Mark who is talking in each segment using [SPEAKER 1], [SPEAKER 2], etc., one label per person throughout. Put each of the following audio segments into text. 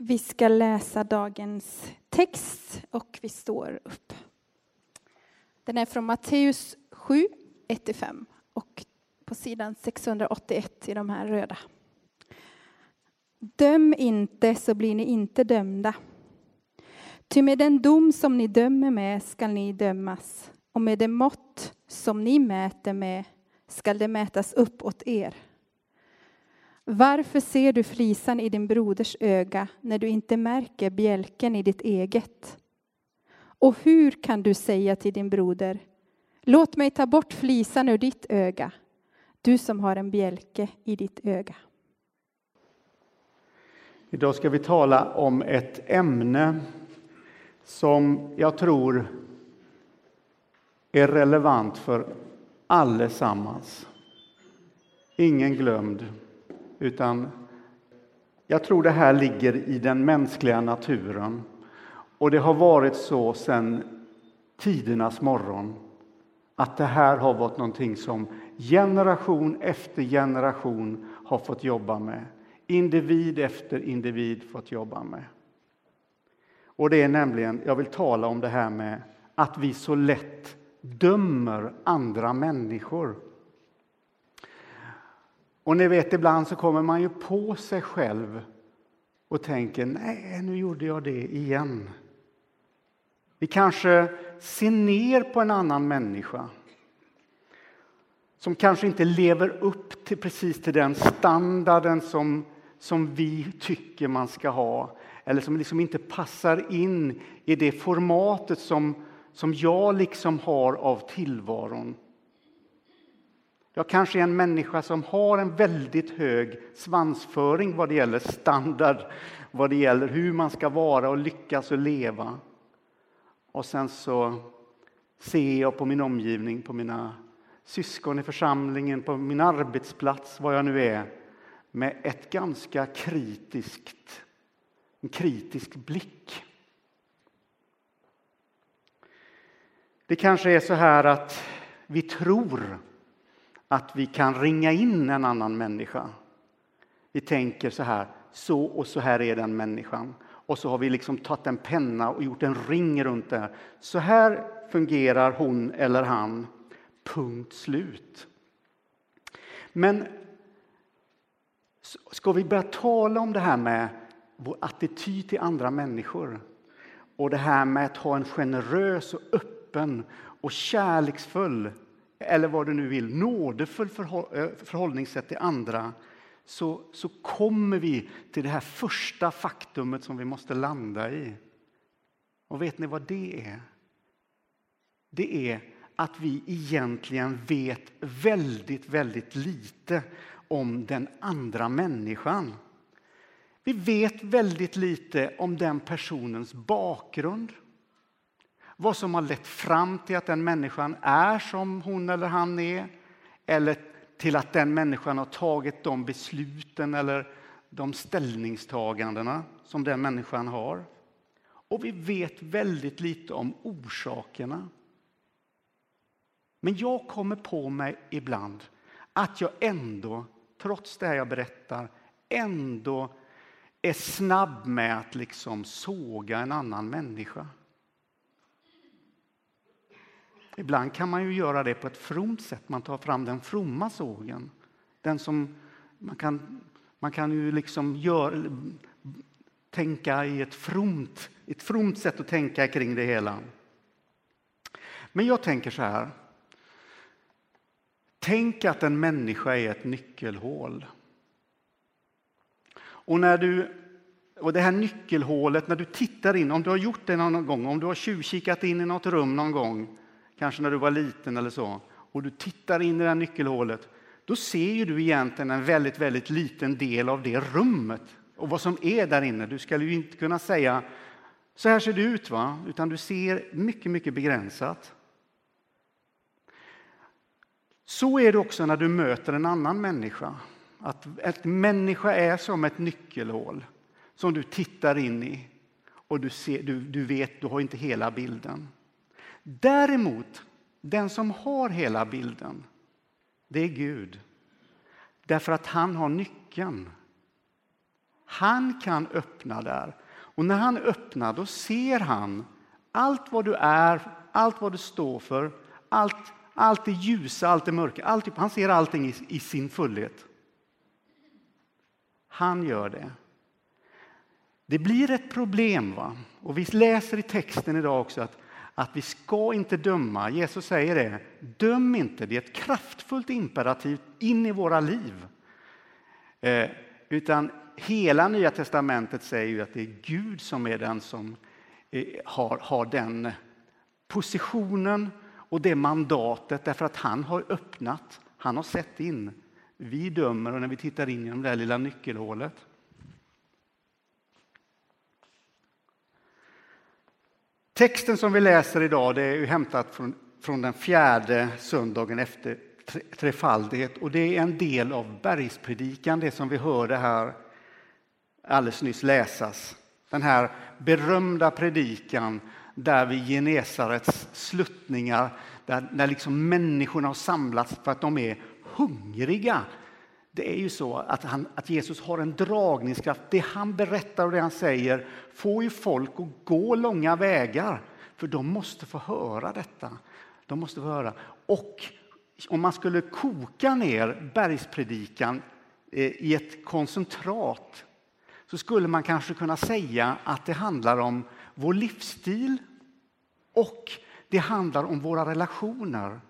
[SPEAKER 1] Vi ska läsa dagens text och vi står upp. Den är från Matteus 7, 1-5 och på sidan 681 i de här röda. Döm inte så blir ni inte dömda. Ty med den dom som ni dömer med skall ni dömas och med det mått som ni mäter med skall det mätas upp åt er. Varför ser du flisan i din broders öga när du inte märker bjälken i ditt eget? Och hur kan du säga till din broder, låt mig ta bort flisan ur ditt öga, du som har en bjälke i ditt öga?
[SPEAKER 2] Idag ska vi tala om ett ämne som jag tror är relevant för allesammans. Ingen glömd, utan jag tror det här ligger i den mänskliga naturen. Och det har varit så sedan tidernas morgon att det här har varit någonting som generation efter generation har fått jobba med. Individ efter individ fått jobba med. Och det är nämligen, jag vill tala om det här med att vi så lätt dömer andra människor. Och ni vet, ibland så kommer man ju på sig själv och tänker, nej, nu gjorde jag det igen. Vi kanske ser ner på en annan människa som kanske inte lever upp till precis till den standarden som, som vi tycker man ska ha eller som liksom inte passar in i det formatet som, som jag liksom har av tillvaron. Jag kanske är en människa som har en väldigt hög svansföring vad det gäller standard, vad det gäller hur man ska vara och lyckas och leva. Och sen så ser jag på min omgivning, på mina syskon i församlingen, på min arbetsplats, var jag nu är, med ett ganska kritiskt, en kritisk blick. Det kanske är så här att vi tror att vi kan ringa in en annan människa. Vi tänker så här, så och så här är den människan. Och så har vi liksom tagit en penna och gjort en ring runt det. Så här fungerar hon eller han. Punkt slut. Men ska vi börja tala om det här med vår attityd till andra människor och det här med att ha en generös och öppen och kärleksfull eller vad du nu vill, nådefull eh, förhållningssätt till andra så, så kommer vi till det här första faktumet som vi måste landa i. Och vet ni vad det är? Det är att vi egentligen vet väldigt, väldigt lite om den andra människan. Vi vet väldigt lite om den personens bakgrund. Vad som har lett fram till att den människan är som hon eller han är. Eller till att den människan har tagit de besluten eller de ställningstagandena som den människan har. Och vi vet väldigt lite om orsakerna. Men jag kommer på mig ibland att jag ändå, trots det jag berättar, ändå är snabb med att liksom såga en annan människa. Ibland kan man ju göra det på ett fromt sätt. Man tar fram den fromma sågen. Den som man kan, man kan ju liksom gör, tänka i ett fromt, ett fromt sätt att tänka kring det hela. Men jag tänker så här. Tänk att en människa är ett nyckelhål. Och, när du, och det här nyckelhålet, när du tittar in, om du har gjort det någon gång, om du har tjuvkikat in i något rum någon gång, kanske när du var liten eller så, och du tittar in i det här nyckelhålet, då ser ju du egentligen en väldigt, väldigt liten del av det rummet och vad som är där inne. Du ska ju inte kunna säga så här ser det ut, va? utan du ser mycket, mycket begränsat. Så är det också när du möter en annan människa. Att en människa är som ett nyckelhål som du tittar in i och du, ser, du, du vet, du har inte hela bilden. Däremot, den som har hela bilden, det är Gud. Därför att han har nyckeln. Han kan öppna där. Och när han öppnar, då ser han allt vad du är, allt vad du står för, allt, allt det ljusa, allt det mörka. Allt, han ser allting i, i sin fullhet. Han gör det. Det blir ett problem. Va? Och vi läser i texten idag också att, att vi ska inte döma. Jesus säger det. Döm inte. Det är ett kraftfullt imperativ in i våra liv. Eh, utan hela Nya testamentet säger ju att det är Gud som är den som eh, har, har den positionen och det mandatet därför att han har öppnat, han har sett in. Vi dömer och när vi tittar in genom det här lilla nyckelhålet. Texten som vi läser idag det är hämtat från, från den fjärde söndagen efter trefaldighet och det är en del av bergspredikan, det som vi hörde här alldeles nyss läsas. Den här berömda predikan där vid Genesarets sluttningar, där, där liksom människorna har samlats för att de är hungriga. Det är ju så att, han, att Jesus har en dragningskraft. Det han berättar och det han säger får ju folk att gå långa vägar, för de måste få höra detta. De måste få höra. Och om man skulle koka ner bergspredikan eh, i ett koncentrat så skulle man kanske kunna säga att det handlar om vår livsstil och det handlar om våra relationer.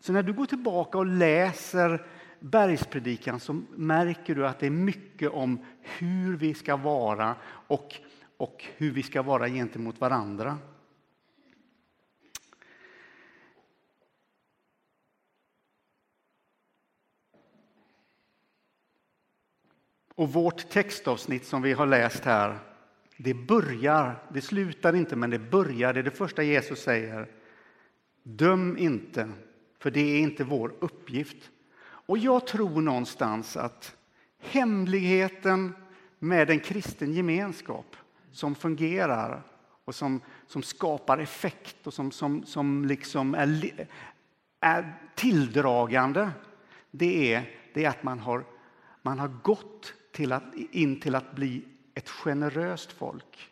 [SPEAKER 2] Så när du går tillbaka och läser bergspredikan så märker du att det är mycket om hur vi ska vara och, och hur vi ska vara gentemot varandra. Och vårt textavsnitt som vi har läst här, det börjar, det slutar inte, men det börjar, det är det första Jesus säger. Döm inte, för det är inte vår uppgift. Och jag tror någonstans att hemligheten med en kristen gemenskap som fungerar och som, som skapar effekt och som, som, som liksom är, är tilldragande, det är, det är att man har, man har gått till att, in till att bli ett generöst folk,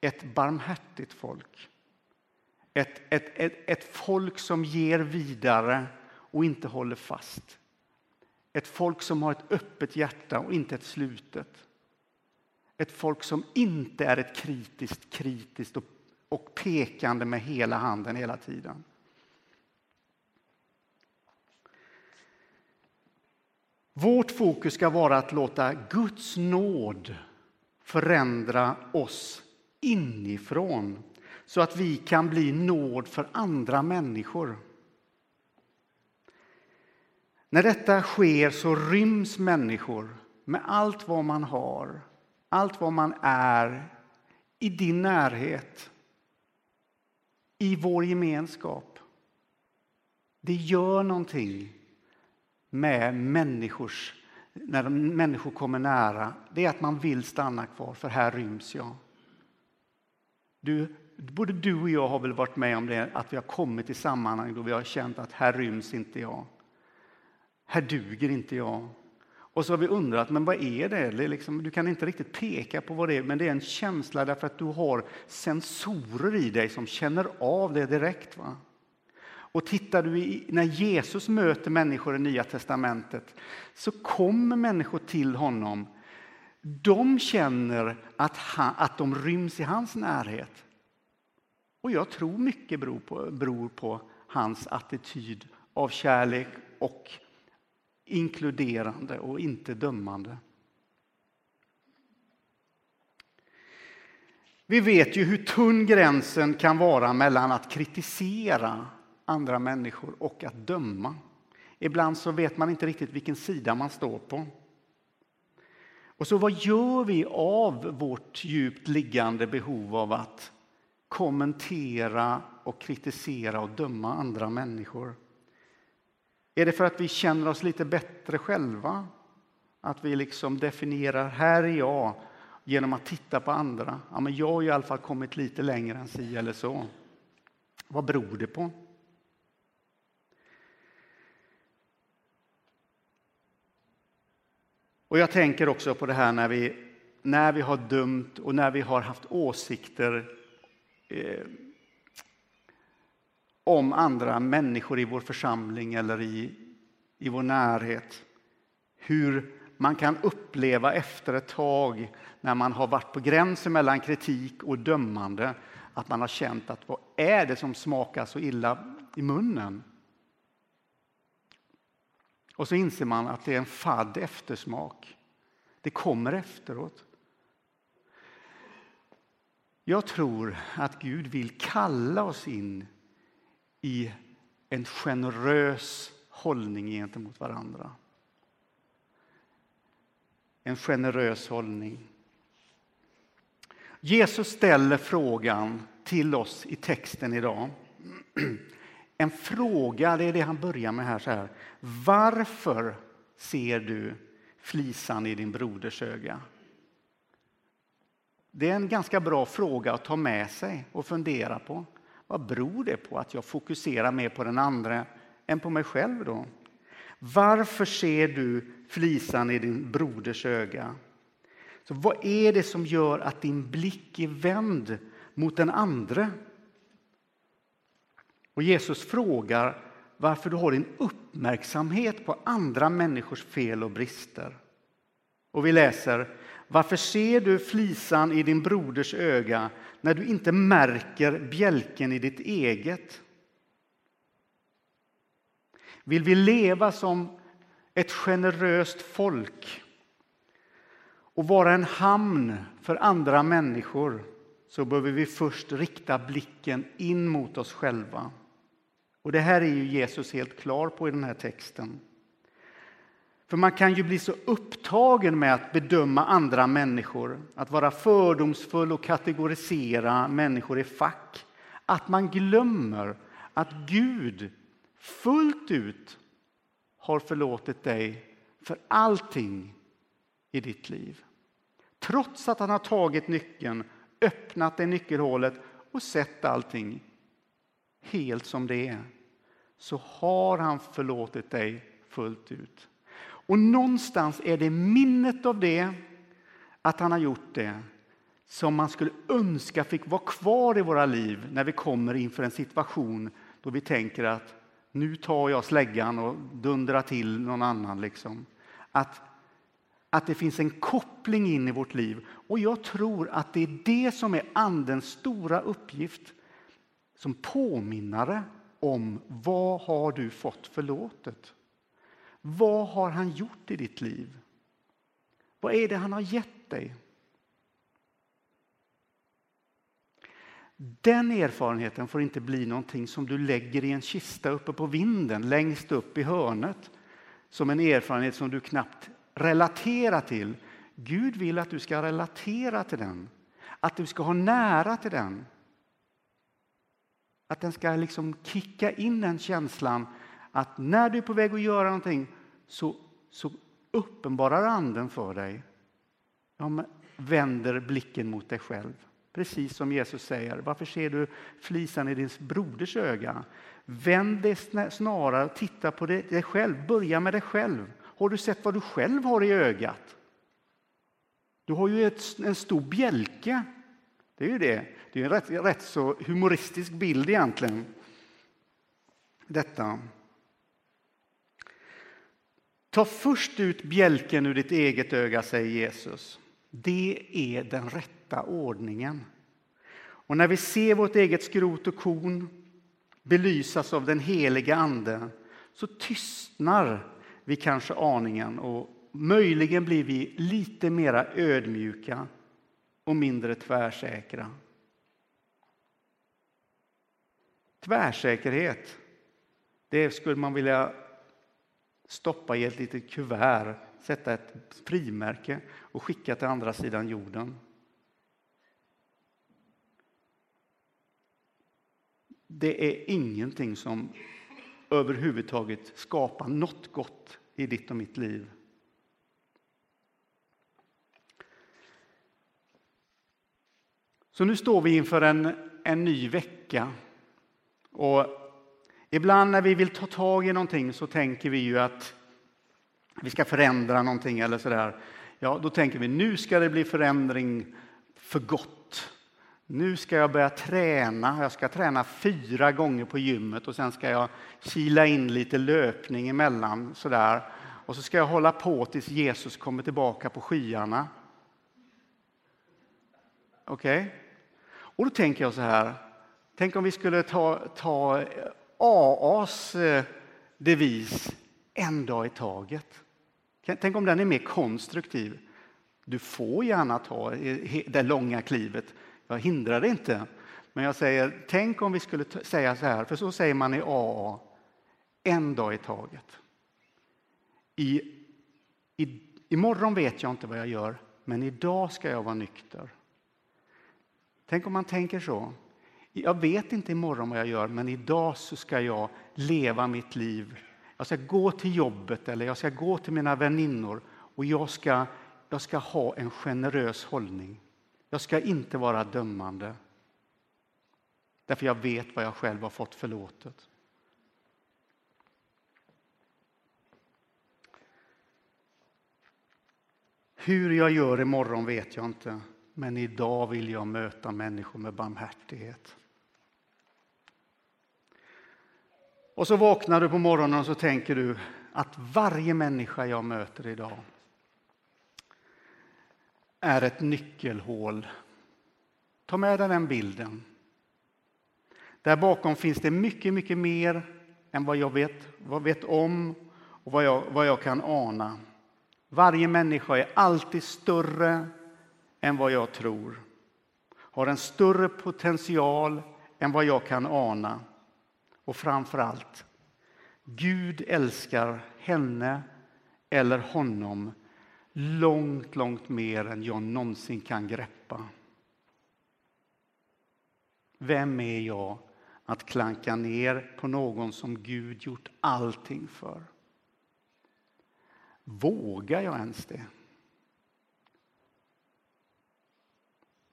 [SPEAKER 2] ett barmhärtigt folk. Ett, ett, ett, ett folk som ger vidare och inte håller fast. Ett folk som har ett öppet hjärta och inte ett slutet. Ett folk som inte är ett kritiskt, kritiskt och, och pekande med hela handen hela tiden. Vårt fokus ska vara att låta Guds nåd förändra oss inifrån så att vi kan bli nåd för andra människor. När detta sker så ryms människor med allt vad man har, allt vad man är i din närhet, i vår gemenskap. Det gör någonting med människors, när människor kommer nära, det är att man vill stanna kvar, för här ryms jag. Du, både du och jag har väl varit med om det, att vi har kommit i sammanhang då vi har känt att här ryms inte jag. Här duger inte jag. Och så har vi undrat, men vad är det? liksom, du kan inte riktigt peka på vad det är, men det är en känsla därför att du har sensorer i dig som känner av det direkt. Va? Och tittar du i, när Jesus möter människor i Nya testamentet så kommer människor till honom. De känner att, han, att de ryms i hans närhet. Och jag tror mycket beror på, beror på hans attityd av kärlek och inkluderande och inte dömande. Vi vet ju hur tunn gränsen kan vara mellan att kritisera andra människor och att döma. Ibland så vet man inte riktigt vilken sida man står på. Och så vad gör vi av vårt djupt liggande behov av att kommentera och kritisera och döma andra människor? Är det för att vi känner oss lite bättre själva? Att vi liksom definierar, här är jag, genom att titta på andra. Ja, men jag har i alla fall kommit lite längre än si eller så. Vad beror det på? Och jag tänker också på det här när vi när vi har dömt och när vi har haft åsikter eh, om andra människor i vår församling eller i, i vår närhet. Hur man kan uppleva efter ett tag när man har varit på gränsen mellan kritik och dömande att man har känt att vad är det som smakar så illa i munnen? Och så inser man att det är en fadd eftersmak. Det kommer efteråt. Jag tror att Gud vill kalla oss in i en generös hållning gentemot varandra. En generös hållning. Jesus ställer frågan till oss i texten idag. En fråga, det är det han börjar med här. Så här. Varför ser du flisan i din broders öga? Det är en ganska bra fråga att ta med sig och fundera på. Vad beror det på att jag fokuserar mer på den andra än på mig själv då? Varför ser du flisan i din broders öga? Så vad är det som gör att din blick är vänd mot den andra? Och Jesus frågar varför du har din uppmärksamhet på andra människors fel och brister. Och vi läser varför ser du flisan i din broders öga när du inte märker bjälken i ditt eget? Vill vi leva som ett generöst folk och vara en hamn för andra människor så behöver vi först rikta blicken in mot oss själva. Och Det här är ju Jesus helt klar på i den här texten. För man kan ju bli så upptagen med att bedöma andra människor, att vara fördomsfull och kategorisera människor i fack, att man glömmer att Gud fullt ut har förlåtit dig för allting i ditt liv. Trots att han har tagit nyckeln, öppnat det nyckelhålet och sett allting helt som det är, så har han förlåtit dig fullt ut. Och någonstans är det minnet av det, att han har gjort det, som man skulle önska fick vara kvar i våra liv när vi kommer inför en situation då vi tänker att nu tar jag släggan och dundrar till någon annan. Liksom. Att, att det finns en koppling in i vårt liv. Och jag tror att det är det som är Andens stora uppgift som påminnare om vad har du fått förlåtet? Vad har han gjort i ditt liv? Vad är det han har gett dig? Den erfarenheten får inte bli någonting som du lägger i en kista uppe på vinden, längst upp i hörnet, som en erfarenhet som du knappt relaterar till. Gud vill att du ska relatera till den, att du ska ha nära till den. Att den ska liksom kicka in den känslan att när du är på väg att göra någonting så, så uppenbarar Anden för dig. Ja, vänder blicken mot dig själv. Precis som Jesus säger. Varför ser du flisan i din broders öga? Vänd dig snarare och titta på dig själv. Börja med dig själv. Har du sett vad du själv har i ögat? Du har ju ett, en stor bjälke. Det är ju det. Det är en rätt, rätt så humoristisk bild egentligen. Detta. Ta först ut bjälken ur ditt eget öga, säger Jesus. Det är den rätta ordningen. Och när vi ser vårt eget skrot och korn belysas av den heliga Ande så tystnar vi kanske aningen och möjligen blir vi lite mera ödmjuka och mindre tvärsäkra. Tvärsäkerhet, det skulle man vilja stoppa i ett litet kuvert, sätta ett frimärke och skicka till andra sidan jorden. Det är ingenting som överhuvudtaget skapar något gott i ditt och mitt liv. Så nu står vi inför en, en ny vecka. Och ibland när vi vill ta tag i någonting så tänker vi ju att vi ska förändra någonting eller sådär. Ja, då tänker vi nu ska det bli förändring för gott. Nu ska jag börja träna. Jag ska träna fyra gånger på gymmet och sen ska jag kila in lite löpning emellan sådär. Och så ska jag hålla på tills Jesus kommer tillbaka på skyarna. Okej? Okay? Och då tänker jag så här. Tänk om vi skulle ta, ta AAs eh, devis en dag i taget. Tänk om den är mer konstruktiv. Du får gärna ta det långa klivet. Jag hindrar det inte. Men jag säger, tänk om vi skulle säga så här, för så säger man i AA. En dag i taget. I, i, imorgon vet jag inte vad jag gör, men idag ska jag vara nykter. Tänk om man tänker så. Jag vet inte imorgon vad jag gör, men idag så ska jag leva mitt liv. Jag ska gå till jobbet eller jag ska gå till mina väninnor och jag ska, jag ska ha en generös hållning. Jag ska inte vara dömande. Därför jag vet vad jag själv har fått förlåtet. Hur jag gör imorgon vet jag inte, men idag vill jag möta människor med barmhärtighet. Och så vaknar du på morgonen och så tänker du att varje människa jag möter idag är ett nyckelhål. Ta med dig den bilden. Där bakom finns det mycket, mycket mer än vad jag vet, vad vet om och vad jag, vad jag kan ana. Varje människa är alltid större än vad jag tror. Har en större potential än vad jag kan ana. Och framför allt, Gud älskar henne eller honom långt, långt mer än jag någonsin kan greppa. Vem är jag att klanka ner på någon som Gud gjort allting för? Vågar jag ens det?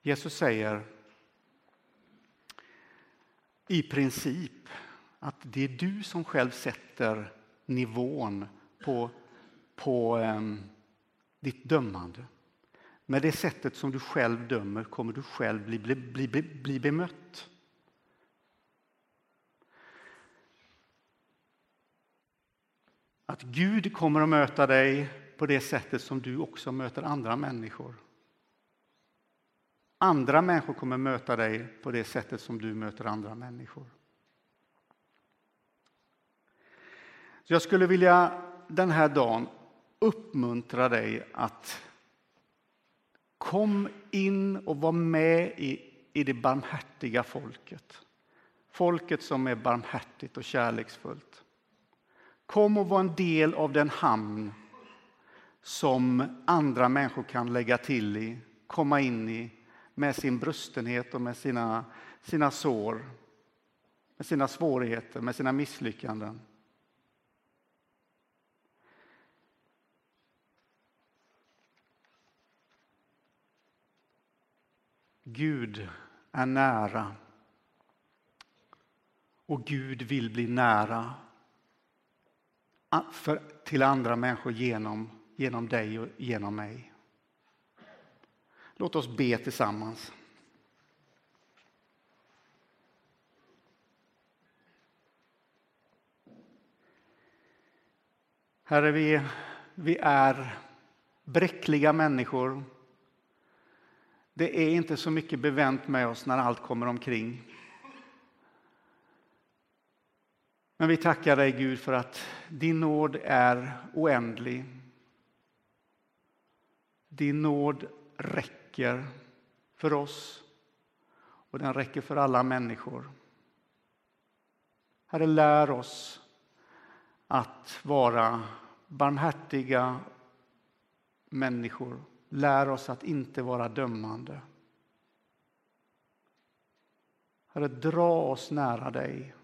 [SPEAKER 2] Jesus säger i princip att det är du som själv sätter nivån på, på um, ditt dömande. Med det sättet som du själv dömer kommer du själv bli, bli, bli, bli bemött. Att Gud kommer att möta dig på det sättet som du också möter andra människor. Andra människor kommer möta dig på det sättet som du möter andra människor. Så jag skulle vilja den här dagen uppmuntra dig att kom in och var med i, i det barmhärtiga folket. Folket som är barmhärtigt och kärleksfullt. Kom och var en del av den hamn som andra människor kan lägga till i, komma in i med sin brustenhet och med sina, sina sår, med sina svårigheter, med sina misslyckanden. Gud är nära. Och Gud vill bli nära för, till andra människor genom, genom dig och genom mig. Låt oss be tillsammans. Herre, vi, vi är bräckliga människor det är inte så mycket bevänt med oss när allt kommer omkring. Men vi tackar dig Gud för att din nåd är oändlig. Din nåd räcker för oss och den räcker för alla människor. Herre, lär oss att vara barmhärtiga människor Lär oss att inte vara dömande. Herre, dra oss nära dig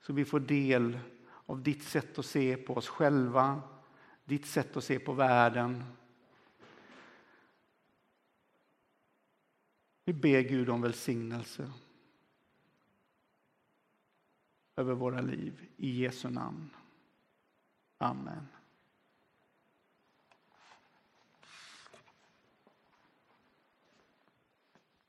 [SPEAKER 2] så vi får del av ditt sätt att se på oss själva, ditt sätt att se på världen. Vi ber Gud om välsignelse över våra liv. I Jesu namn. Amen.